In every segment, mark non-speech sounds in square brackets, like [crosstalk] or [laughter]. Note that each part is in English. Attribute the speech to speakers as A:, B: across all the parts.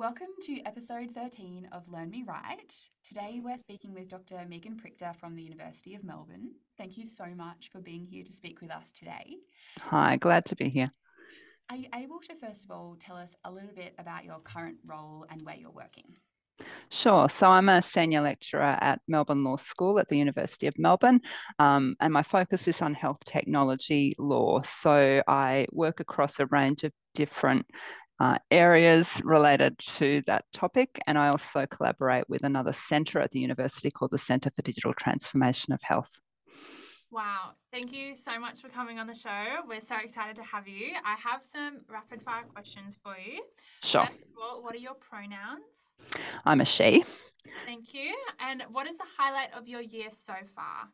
A: Welcome to episode 13 of Learn Me Right. Today we're speaking with Dr. Megan Prictor from the University of Melbourne. Thank you so much for being here to speak with us today.
B: Hi, glad to be here.
A: Are you able to, first of all, tell us a little bit about your current role and where you're working?
B: Sure. So I'm a senior lecturer at Melbourne Law School at the University of Melbourne, um, and my focus is on health technology law. So I work across a range of different uh, areas related to that topic, and I also collaborate with another centre at the university called the Centre for Digital Transformation of Health.
C: Wow. Thank you so much for coming on the show. We're so excited to have you. I have some rapid fire questions for you.
B: Sure.
C: First of all, what are your pronouns?
B: I'm a she.
C: Thank you. And what is the highlight of your year so far?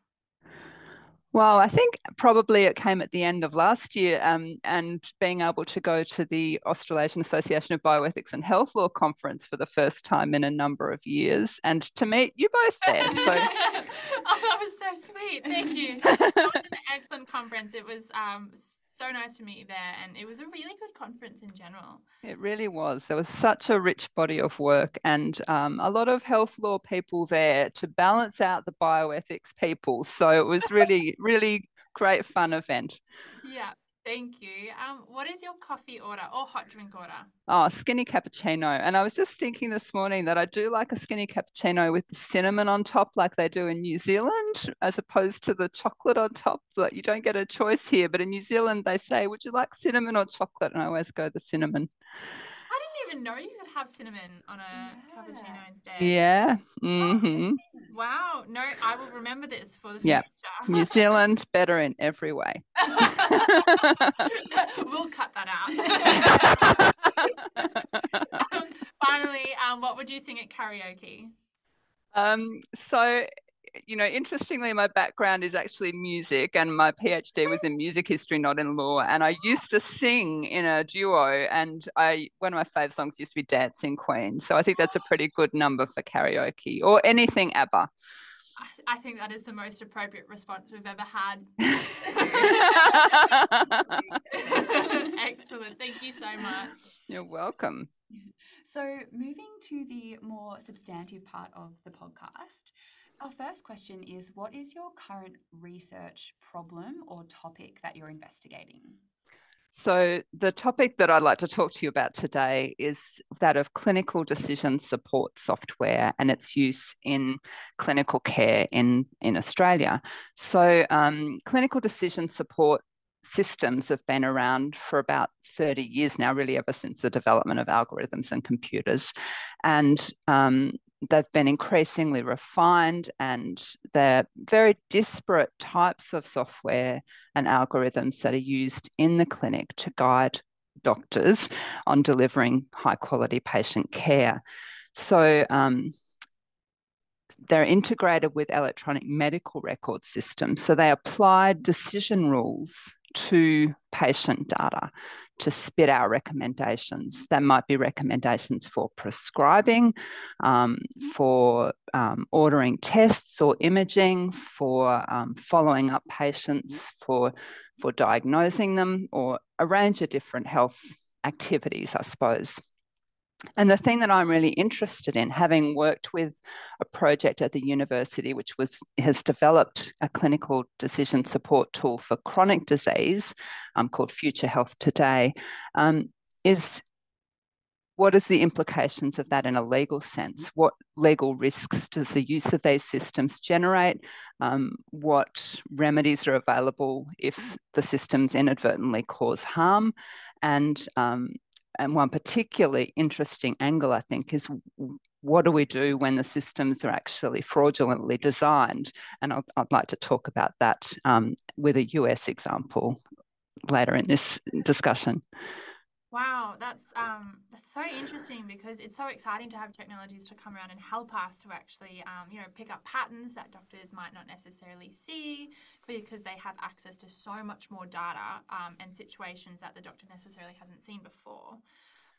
B: Well, I think probably it came at the end of last year, um, and being able to go to the Australasian Association of Bioethics and Health Law conference for the first time in a number of years, and to meet you both there. So, [laughs]
C: oh, that was so sweet. Thank you. [laughs] That was an excellent conference. It was um, so nice to meet you there. And it was a really good conference in general.
B: It really was. There was such a rich body of work and um, a lot of health law people there to balance out the bioethics people. So it was really, [laughs] really great fun event.
C: Yeah. Thank you. Um, what is your coffee order or hot drink order?
B: Oh, skinny cappuccino. And I was just thinking this morning that I do like a skinny cappuccino with the cinnamon on top, like they do in New Zealand, as opposed to the chocolate on top. But you don't get a choice here. But in New Zealand, they say, "Would you like cinnamon or chocolate?" And I always go the cinnamon.
C: I didn't even know you could have cinnamon on a yeah. cappuccino instead.
B: Yeah. Mm-hmm.
C: Wow. No, I will remember this for the
B: future. Yeah. New Zealand better in every way. [laughs] [laughs]
C: we'll cut that out. [laughs] um, finally, um, what would you sing at karaoke?
B: Um, so you know, interestingly, my background is actually music, and my PhD was in music history, not in law. And I used to sing in a duo, and I one of my fave songs used to be "Dancing Queen." So I think that's a pretty good number for karaoke or anything ABBA.
C: I think that is the most appropriate response we've ever had. [laughs] Excellent. Thank you so much.
B: You're welcome.
A: So, moving to the more substantive part of the podcast, our first question is What is your current research problem or topic that you're investigating?
B: So, the topic that I'd like to talk to you about today is that of clinical decision support software and its use in clinical care in, in Australia. So, um, clinical decision support systems have been around for about 30 years now, really, ever since the development of algorithms and computers. And um, they've been increasingly refined and they're very disparate types of software and algorithms that are used in the clinic to guide doctors on delivering high quality patient care. So um, they're integrated with electronic medical record systems. So they apply decision rules to patient data to spit out recommendations. That might be recommendations for prescribing, um, for um, ordering tests or imaging, for um, following up patients, for, for diagnosing them, or a range of different health activities, I suppose. And the thing that I'm really interested in, having worked with a project at the university which was has developed a clinical decision support tool for chronic disease um, called Future Health Today, um, is what is the implications of that in a legal sense? What legal risks does the use of these systems generate? Um, what remedies are available if the systems inadvertently cause harm? And um, and one particularly interesting angle, I think, is what do we do when the systems are actually fraudulently designed? And I'd, I'd like to talk about that um, with a US example later in this discussion.
C: Wow, that's um, that's so interesting because it's so exciting to have technologies to come around and help us to actually, um, you know, pick up patterns that doctors might not necessarily see because they have access to so much more data um, and situations that the doctor necessarily hasn't seen before.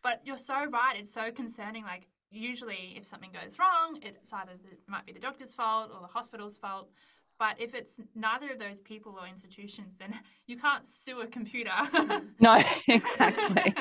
C: But you're so right; it's so concerning. Like usually, if something goes wrong, it's either the, it might be the doctor's fault or the hospital's fault. But if it's neither of those people or institutions, then you can't sue a computer. [laughs]
B: no, exactly.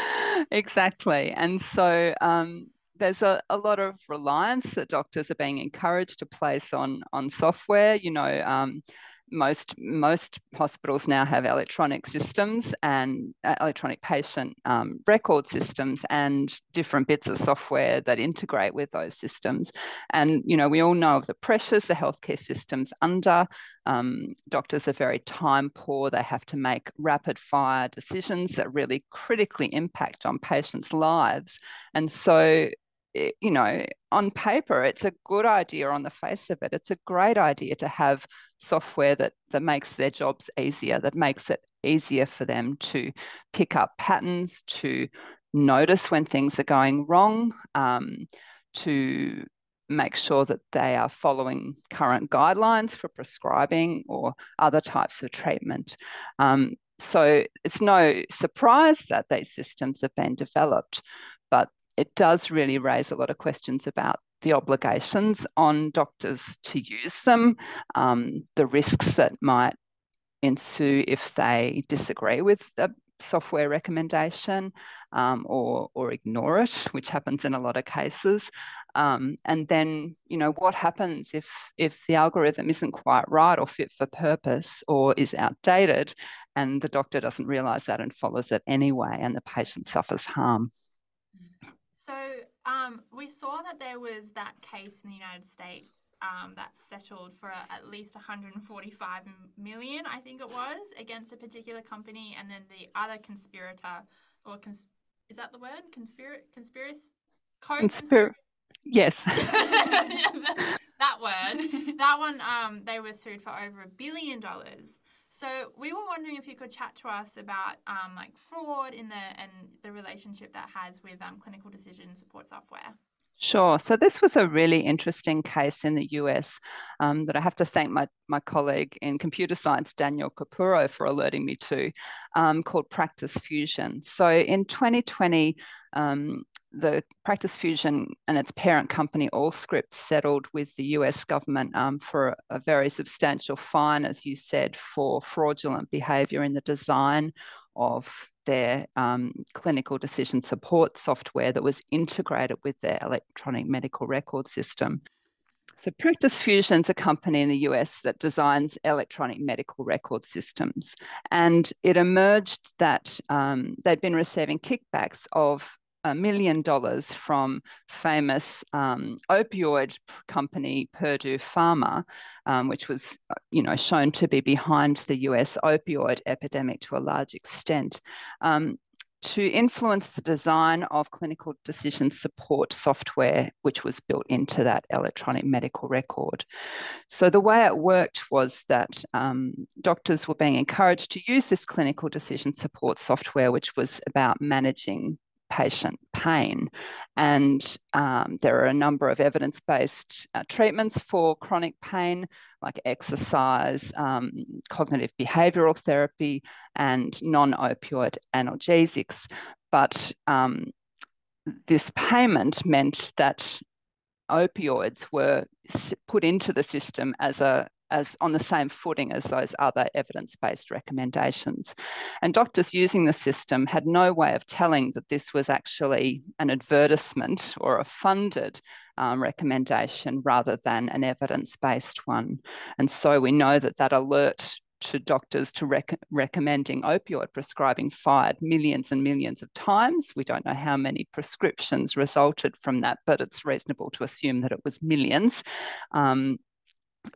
B: [laughs] exactly. And so um, there's a, a lot of reliance that doctors are being encouraged to place on on software. You know, um, most most hospitals now have electronic systems and uh, electronic patient um, record systems and different bits of software that integrate with those systems. And you know, we all know of the pressures the healthcare system's under. Um, doctors are very time poor. They have to make rapid fire decisions that really critically impact on patients' lives. And so you know, on paper, it's a good idea on the face of it. It's a great idea to have software that, that makes their jobs easier, that makes it easier for them to pick up patterns, to notice when things are going wrong, um, to make sure that they are following current guidelines for prescribing or other types of treatment. Um, so it's no surprise that these systems have been developed, it does really raise a lot of questions about the obligations on doctors to use them, um, the risks that might ensue if they disagree with the software recommendation um, or or ignore it, which happens in a lot of cases. Um, and then, you know, what happens if if the algorithm isn't quite right or fit for purpose or is outdated, and the doctor doesn't realize that and follows it anyway, and the patient suffers harm.
C: So um, we saw that there was that case in the United States um, that settled for at least 145 million, I think it was, against a particular company, and then the other conspirator, or cons- is that the word? Conspiracy, conspiracy,
B: Conspir- Yes. [laughs] [laughs]
C: that word. That one, um, they were sued for over a billion dollars. So we were wondering if you could chat to us about um, like fraud in the and the relationship that has with um, clinical decision support software.
B: Sure. So this was a really interesting case in the US um, that I have to thank my, my colleague in computer science, Daniel Capurro, for alerting me to, um, called Practice Fusion. So in 2020, um, the Practice Fusion and its parent company, Allscripts, settled with the US government um, for a very substantial fine, as you said, for fraudulent behavior in the design of their um, clinical decision support software that was integrated with their electronic medical record system. So, Practice Fusion's a company in the US that designs electronic medical record systems. And it emerged that um, they'd been receiving kickbacks of million dollars from famous um, opioid company Purdue Pharma, um, which was, uh, you know, shown to be behind the U.S. opioid epidemic to a large extent. Um, to influence the design of clinical decision support software, which was built into that electronic medical record. So, the way it worked was that um, doctors were being encouraged to use this clinical decision support software, which was about managing patient pain. And um, there are a number of evidence based uh, treatments for chronic pain, like exercise, um, cognitive behavioral therapy, and non opioid analgesics. But um, this payment meant that opioids were put into the system as a as on the same footing as those other evidence-based recommendations. And doctors using the system had no way of telling that this was actually an advertisement or a funded um, recommendation rather than an evidence-based one. And so we know that that alert to doctors to rec- recommending opioid prescribing fired millions and millions of times. We don't know how many prescriptions resulted from that, but it's reasonable to assume that it was millions. Um,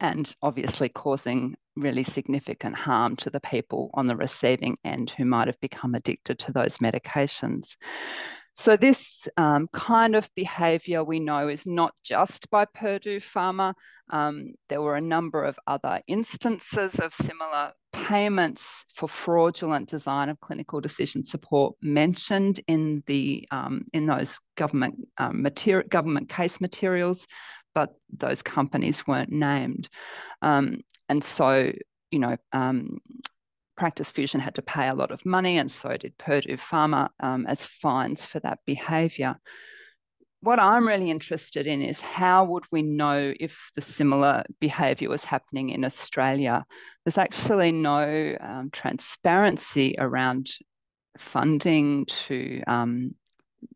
B: and obviously causing really significant harm to the people on the receiving end who might have become addicted to those medications. So, this um, kind of behaviour we know is not just by Purdue Pharma. Um, there were a number of other instances of similar payments for fraudulent design of clinical decision support mentioned in the um, in those government um, material government case materials but those companies weren't named. Um, and so, you know, um, Practice Fusion had to pay a lot of money, and so did Purdue Pharma um, as fines for that behaviour. what I'm really interested in is how would we know if the similar behaviour was happening in Australia? There's actually no um, transparency around funding to um,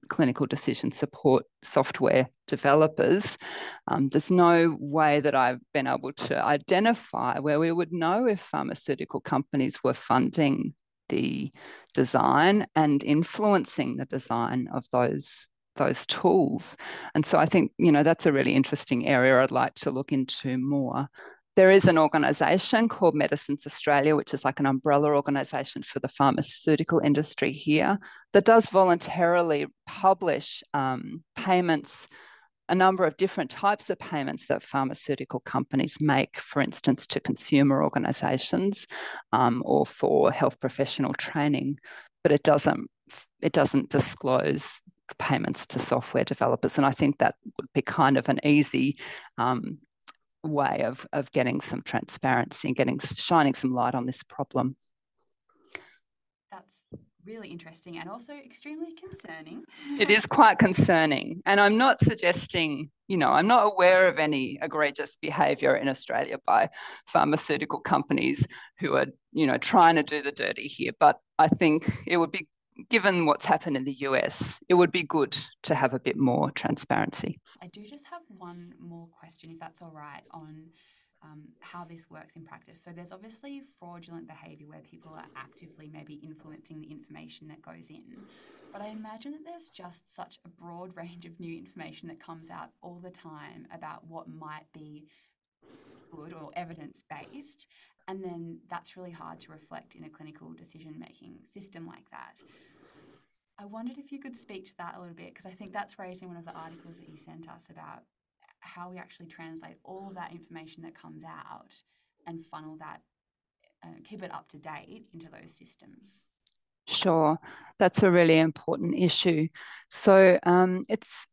B: clinical decision support software developers. Um, there's no way that I've been able to identify where we would know if pharmaceutical companies were funding the design and influencing the design of those those tools. And so I think, you know, that's a really interesting area I'd like to look into more. There is an organisation called Medicines Australia, which is like an umbrella organisation for the pharmaceutical industry here, that does voluntarily publish um, payments, a number of different types of payments that pharmaceutical companies make, for instance, to consumer organisations um, or for health professional training, but it doesn't it doesn't disclose payments to software developers. And I think that would be kind of an easy um, way of, of getting some transparency and getting shining some light on this problem.
A: That's really interesting and also extremely concerning.
B: it is quite concerning. And I'm not suggesting, you know, I'm not aware of any egregious behavior in Australia by pharmaceutical companies who are, you know, trying to do the dirty here. But I think it would be given what's happened in the US, it would be good to have a bit more transparency.
A: I do just have one more question, if that's all right, on um, how this works in practice. So there's obviously fraudulent behaviour where people are actively maybe influencing the information that goes in. But I imagine that there's just such a broad [laughs] range of new information that comes out all the time about what might be good or evidence based. And then that's really hard to reflect in a clinical decision making system like that. I wondered if you could speak to that a little bit because I think that's raised in one of the articles that you sent us about how we actually translate all of that information that comes out and funnel that, uh, keep it up to date into those systems.
B: Sure, that's a really important issue. So um, it's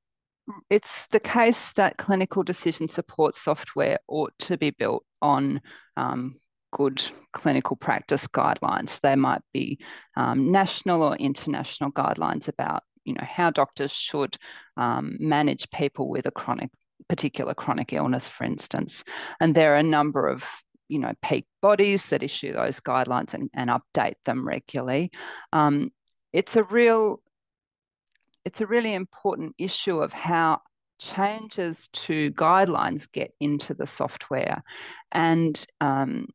B: it's the case that clinical decision support software ought to be built on um, good clinical practice guidelines. They might be um, national or international guidelines about you know how doctors should um, manage people with a chronic particular chronic illness for instance. And there are a number of you know peak bodies that issue those guidelines and, and update them regularly. Um, it's a real it's a really important issue of how changes to guidelines get into the software. And um,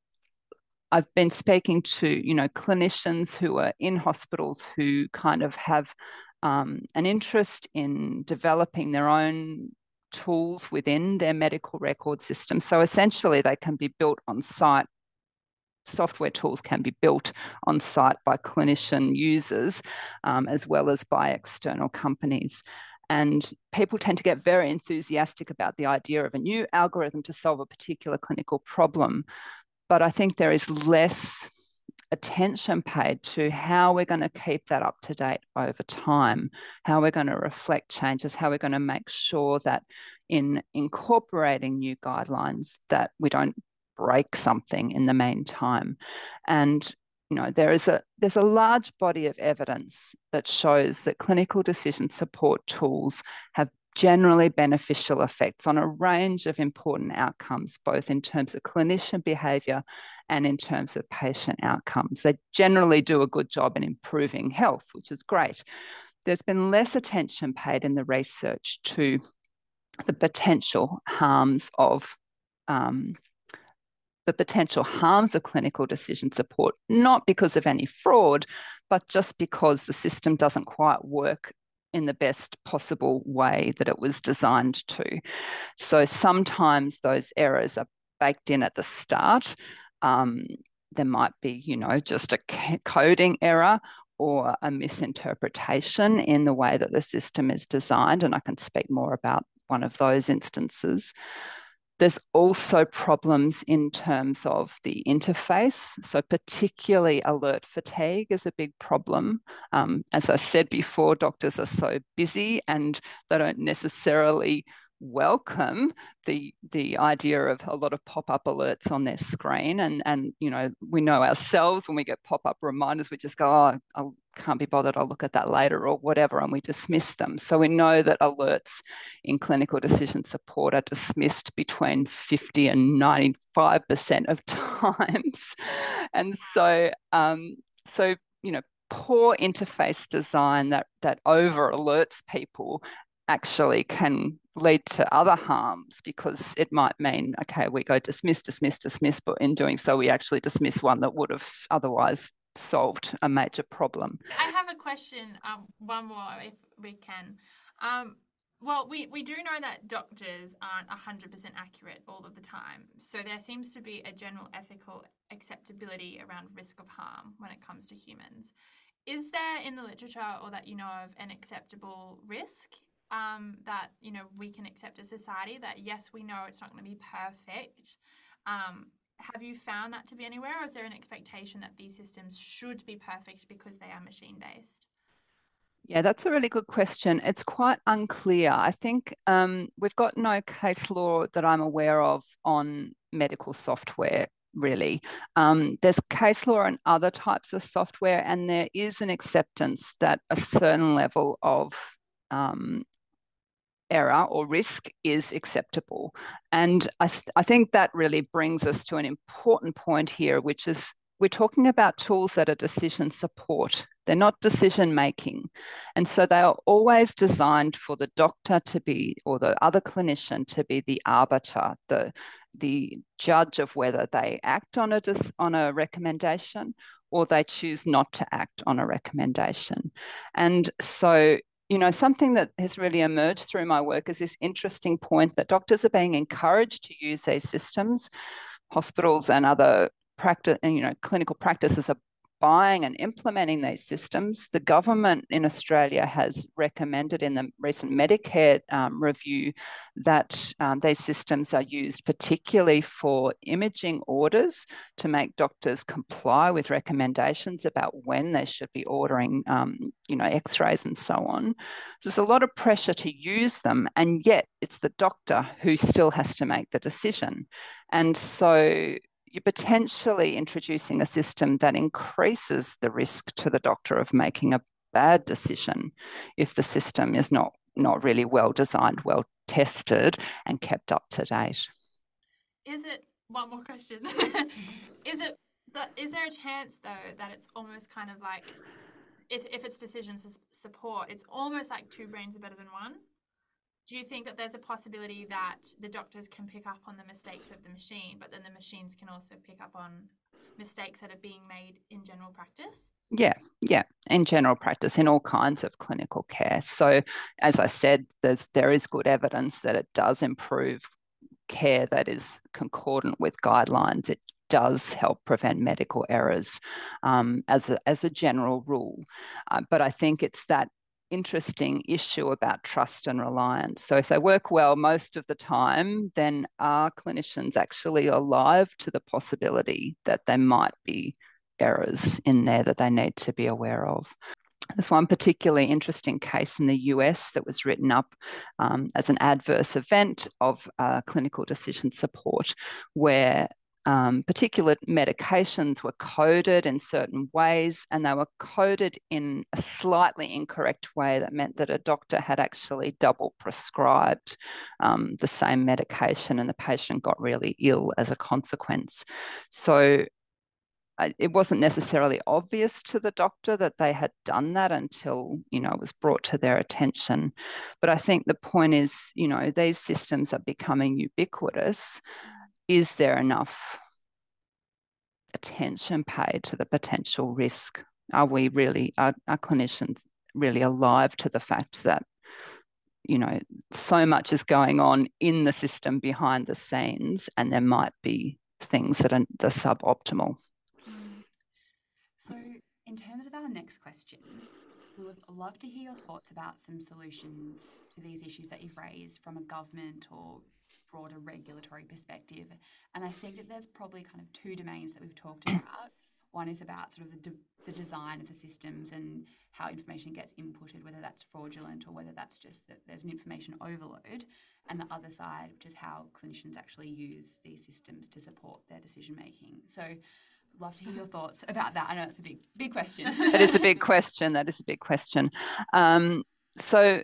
B: I've been speaking to, you know, clinicians who are in hospitals who kind of have um, an interest in developing their own tools within their medical record system. So essentially, they can be built on site. Software tools can be built on site by clinician users um, as well as by external companies. And people tend to get very enthusiastic about the idea of a new algorithm to solve a particular clinical problem. But I think there is less attention paid to how we're going to keep that up to date over time, how we're going to reflect changes, how we're going to make sure that in incorporating new guidelines that we don't break something in the meantime. And you know there is a there's a large body of evidence that shows that clinical decision support tools have generally beneficial effects on a range of important outcomes, both in terms of clinician behaviour and in terms of patient outcomes. They generally do a good job in improving health, which is great. There's been less attention paid in the research to the potential harms of um, the potential harms of clinical decision support, not because of any fraud, but just because the system doesn't quite work in the best possible way that it was designed to. So sometimes those errors are baked in at the start. Um, there might be, you know, just a coding error or a misinterpretation in the way that the system is designed. And I can speak more about one of those instances. There's also problems in terms of the interface. So, particularly alert fatigue is a big problem. Um, as I said before, doctors are so busy and they don't necessarily welcome the the idea of a lot of pop-up alerts on their screen and and you know we know ourselves when we get pop-up reminders we just go oh can't be bothered, I'll look at that later or whatever, and we dismiss them. So we know that alerts in clinical decision support are dismissed between 50 and 95% of [laughs] times. And so, um, so you know, poor interface design that that over alerts people actually can lead to other harms because it might mean okay we go dismiss dismiss dismiss but in doing so we actually dismiss one that would have otherwise solved a major problem.
C: I have a question, um, one more if we can. Um, well, we, we do know that doctors aren't 100% accurate all of the time. So there seems to be a general ethical acceptability around risk of harm when it comes to humans. Is there in the literature or that you know of an acceptable risk um, that you know we can accept as society that yes we know it's not going to be perfect um, have you found that to be anywhere, or is there an expectation that these systems should be perfect because they are machine based?
B: Yeah, that's a really good question. It's quite unclear. I think um, we've got no case law that I'm aware of on medical software, really. Um, there's case law on other types of software, and there is an acceptance that a certain level of um, error or risk is acceptable. And I, I think that really brings us to an important point here, which is we're talking about tools that are decision support. They're not decision making. And so they are always designed for the doctor to be, or the other clinician to be the arbiter, the, the judge of whether they act on a, on a recommendation or they choose not to act on a recommendation. And so you know, something that has really emerged through my work is this interesting point that doctors are being encouraged to use these systems. Hospitals and other practice, you know, clinical practices are buying and implementing these systems. The government in Australia has recommended in the recent Medicare um, review that um, these systems are used particularly for imaging orders to make doctors comply with recommendations about when they should be ordering, um, you know, X-rays and so on. So there's a lot of pressure to use them, and yet it's the doctor who still has to make the decision. And so you're potentially introducing a system that increases the risk to the doctor of making a bad decision if the system is not not really well designed, well tested, and kept up to date.
C: Is it one more question? [laughs] is it is there a chance though that it's almost kind of like if, if it's decision support, it's almost like two brains are better than one? Do you think that there's a possibility that the doctors can pick up on the mistakes of the machine, but then the machines can also pick up on mistakes that are being made in general practice?
B: Yeah, yeah, in general practice, in all kinds of clinical care. So, as I said, there's there is good evidence that it does improve care that is concordant with guidelines. It does help prevent medical errors um, as, a, as a general rule. Uh, but I think it's that interesting issue about trust and reliance. So, if they work well most of the time, then are clinicians actually alive to the possibility that there might be errors in there that they need to be aware of? There's one particularly interesting case in the US that was written up um, as an adverse event of uh, clinical decision support, where um, particular medications were coded in certain ways, and they were coded in a slightly incorrect way that meant that a doctor had actually double prescribed um, the same medication, and the patient got really ill as a consequence. So it wasn't necessarily obvious to the doctor that they had done that until you know it was brought to their attention but i think the point is you know these systems are becoming ubiquitous is there enough attention paid to the potential risk? Are we really, are, are clinicians really alive to the fact that, you know, so much is going on in the system behind the scenes, and there might be things that are the suboptimal?
A: Mm. So, in terms of our next question, we would love to hear your thoughts about some solutions to these issues that you've raised from a government or broader regulatory perspective. And I think that there's probably kind of two domains that we've talked about. [coughs] One is about sort of the, de- the design of the systems and how information gets inputted, whether that's fraudulent or whether that's just that there's an information overload. And the other side, which is how clinicians actually use these systems to support their decision making. So, love to hear your thoughts about that. I know it's a big, big question. [laughs]
B: it is a big question. That is a big question. Um, so,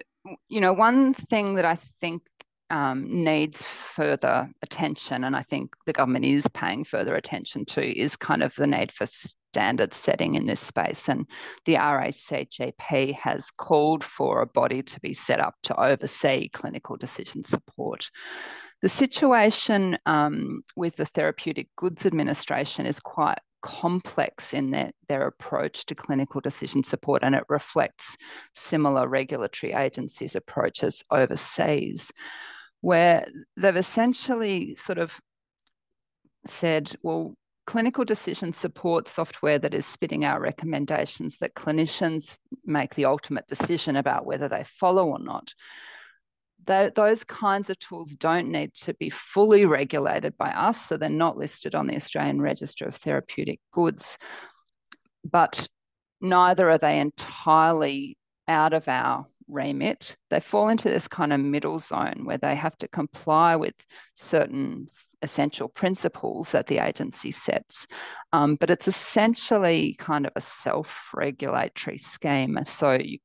B: you know, one thing that I think um, needs further attention, and I think the government is paying further attention to, is kind of the need for standard setting in this space. And the RACGP has called for a body to be set up to oversee clinical decision support. The situation um, with the Therapeutic Goods Administration is quite complex in their, their approach to clinical decision support, and it reflects similar regulatory agencies' approaches overseas, where they've essentially sort of said, well, clinical decision support software that is spitting out recommendations that clinicians make the ultimate decision about whether they follow or not those kinds of tools don't need to be fully regulated by us, so they're not listed on the Australian Register of Therapeutic Goods, but neither are they entirely out of our remit. They fall into this kind of middle zone where they have to comply with certain essential principles that the agency sets. Um, but it's essentially kind of a self regulatory scheme. So you,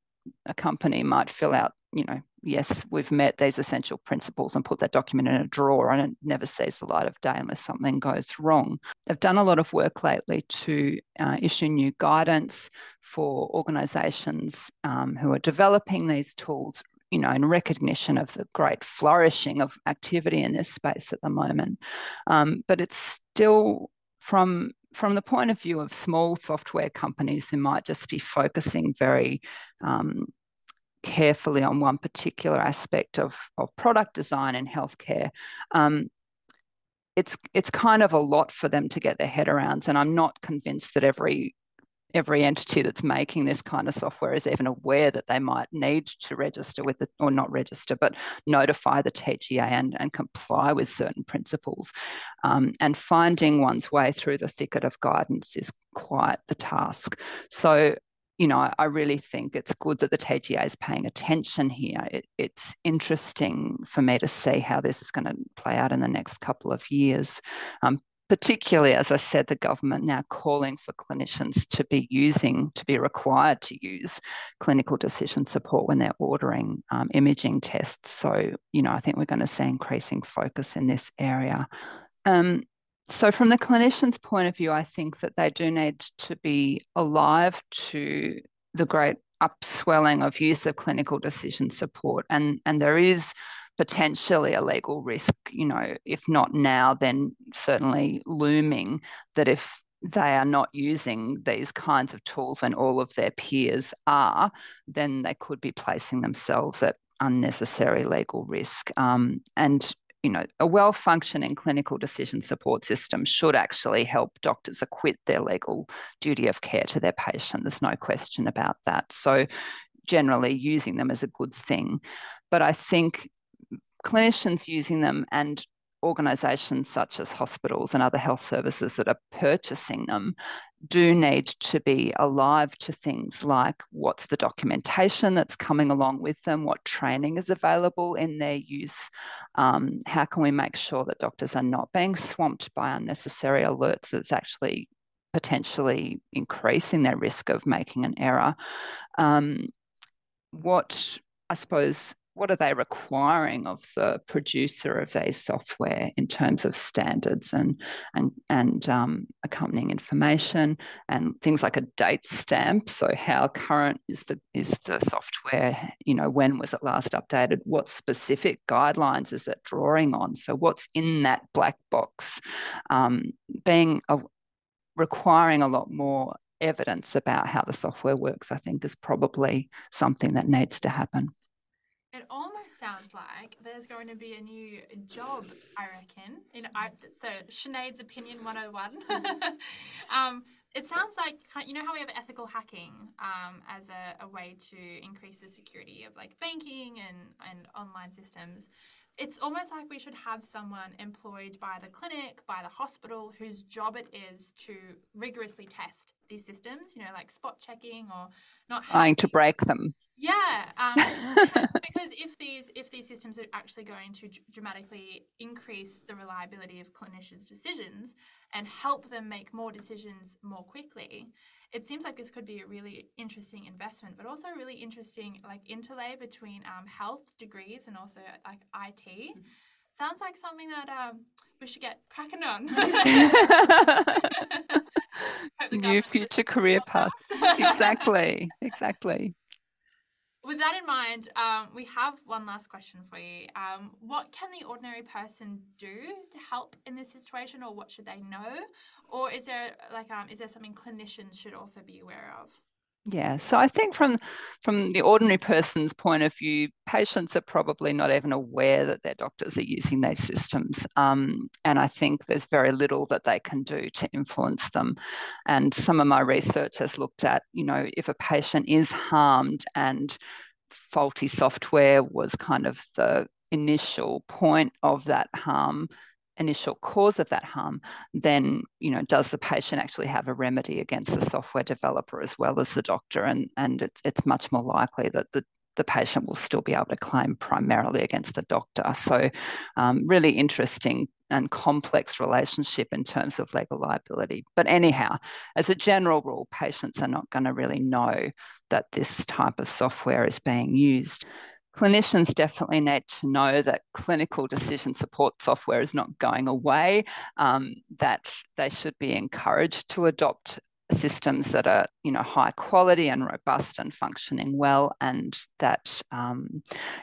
B: a company might fill out, you know, yes, we've met these essential principles and put that document in a drawer and it never sees the light of day unless something goes wrong. They've done a lot of work lately to uh, issue new guidance for organisations um, who are developing these tools. You know, in recognition of the great flourishing of activity in this space at the moment, um, but it's still from from the point of view of small software companies who might just be focusing very um, carefully on one particular aspect of, of product design in healthcare, um, it's it's kind of a lot for them to get their head around. And I'm not convinced that every every entity that's making this kind of software is even aware that they might need to register with it or not register, but notify the TGA and, and comply with certain principles. Um, and finding one's way through the thicket of guidance is quite the task. So you know, I, really think it's good that the TGA is paying attention here. It, it's interesting for me to see how this is going to play out in the next couple of years. Um, particularly, as I said, the government now calling for clinicians to be using, to be required to use clinical decision support when they're ordering um, imaging tests. So, you know, I think we're going to see increasing focus in this area. Um, so, from the clinician's point of view, I think that they do need to be alive to the great upswelling of use of clinical decision support, and and there is potentially a legal risk. You know, if not now, then certainly looming that if they are not using these kinds of tools when all of their peers are, then they could be placing themselves at unnecessary legal risk. Um, and you know, a well functioning clinical decision support system should actually help doctors acquit their legal duty of care to their patient. There's no question about that. So, generally, using them is a good thing. But I think clinicians using them and organisations such as hospitals and other health services that are purchasing them do need to be alive to things like what's the documentation that's coming along with them, what training is available in their use, um, how can we make sure that doctors are not being swamped by unnecessary alerts that's actually potentially increasing their risk of making an error. Um, what I suppose what are they requiring of the producer of their software in terms of standards and and and um, accompanying information and things like a date stamp? So how current is the is the software? You know when was it last updated? What specific guidelines is it drawing on? So what's in that black box um, being a, requiring a lot more evidence about how the software works i think is probably something that needs to happen
C: it almost sounds like there's going to be a new job, I reckon. In so Sinead's opinion 101. [laughs] um, it sounds like you know how we have ethical hacking um, as a, a, way to increase the security of like banking and, and online systems. It's almost like we should have someone employed by the clinic, by the hospital, whose job it is to rigorously test these systems, you know, like spot checking or not
B: Trying to break them.
C: yeah, um, [laughs] because if these if these systems are actually going to dramatically increase the reliability of clinicians' decisions and help them make more decisions more quickly, it seems like this could be a really interesting investment, but also a really interesting like interlay between um, health degrees and also like IT. Sounds like something that um, we should get cracking on. [laughs] [laughs]
B: New future
C: listens to the
B: career path. exactly, exactly.
C: With that in mind, um, we have one last question for you. Um, what can the ordinary person do to help in this situation, or what should they know, or is there like um, is there something clinicians should also be aware of?
B: Yeah, so I think from from the ordinary person's point of view, patients are probably not even aware that their doctors are using these systems, um, and I think there's very little that they can do to influence them. And some of my research has looked at, you know, if a patient is harmed and faulty software was kind of the initial point of that harm initial cause of that harm, then you know, does the patient actually have a remedy against the software developer as well as the doctor? And and it's it's much more likely that the the patient will still be able to claim primarily against the doctor. So, um, really interesting and complex relationship in terms of legal liability. But anyhow, as a general rule, patients are not going to really know that this type of software is being used clinicians definitely need to know that clinical decision support software is not going away, um, that they should be encouraged to adopt systems that are you know high quality and robust and functioning well and that um,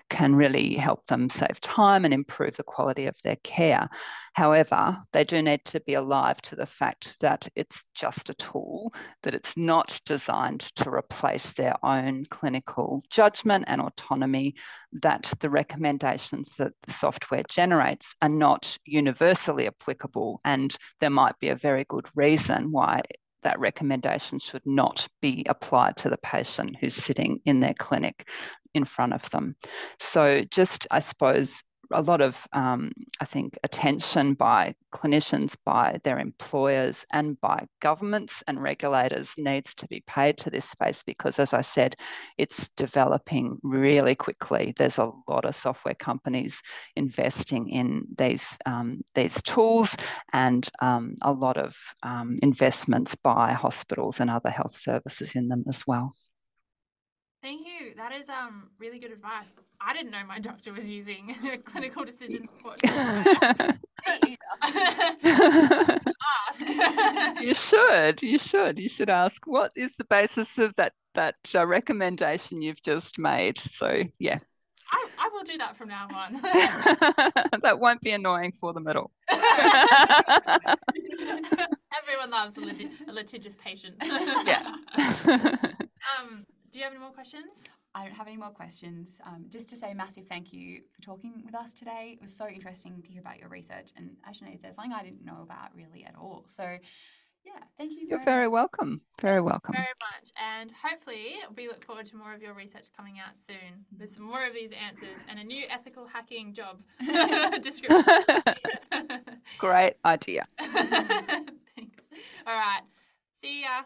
B: can really help them save time and improve the quality of their care. However they do need to be alive to the fact that it's just a tool that it's not designed to replace their own clinical judgment and autonomy that the recommendations that the software generates are not universally applicable and there might be a very good reason why that recommendation should not be applied to the patient who's sitting in their clinic in front of them. So, just I suppose a lot of, um, I think, attention by clinicians, by their employers, and by governments and regulators needs to be paid to this space because, as I said, it's developing really quickly. There's a lot of software companies investing in these um, these tools, and um, a lot of um, investments by hospitals and other health services in them as well.
C: Thank you. That is um really good advice. I didn't know my doctor was using [laughs] clinical decision support. [laughs] Ask.
B: you should. You should. You should ask what is the basis of that that uh, recommendation you've just made. So yeah,
C: I, I will do that from now on. [laughs]
B: that won't be annoying for them at all.
C: Everyone loves a, lit- a litigious patient.
B: yeah.
C: um, do you have any more questions?
A: I don't have any more questions. Um, just to say a massive thank you for talking with us today. It was so interesting to hear about your research. And actually, there's something I didn't know about really at all. So, yeah, thank you.
B: You're very welcome. Very welcome.
C: Very much. And hopefully, we look forward to more of your research coming out soon with some more of these answers and a new ethical hacking job [laughs] description. [laughs]
B: Great idea. [laughs]
C: Thanks. All right. See ya.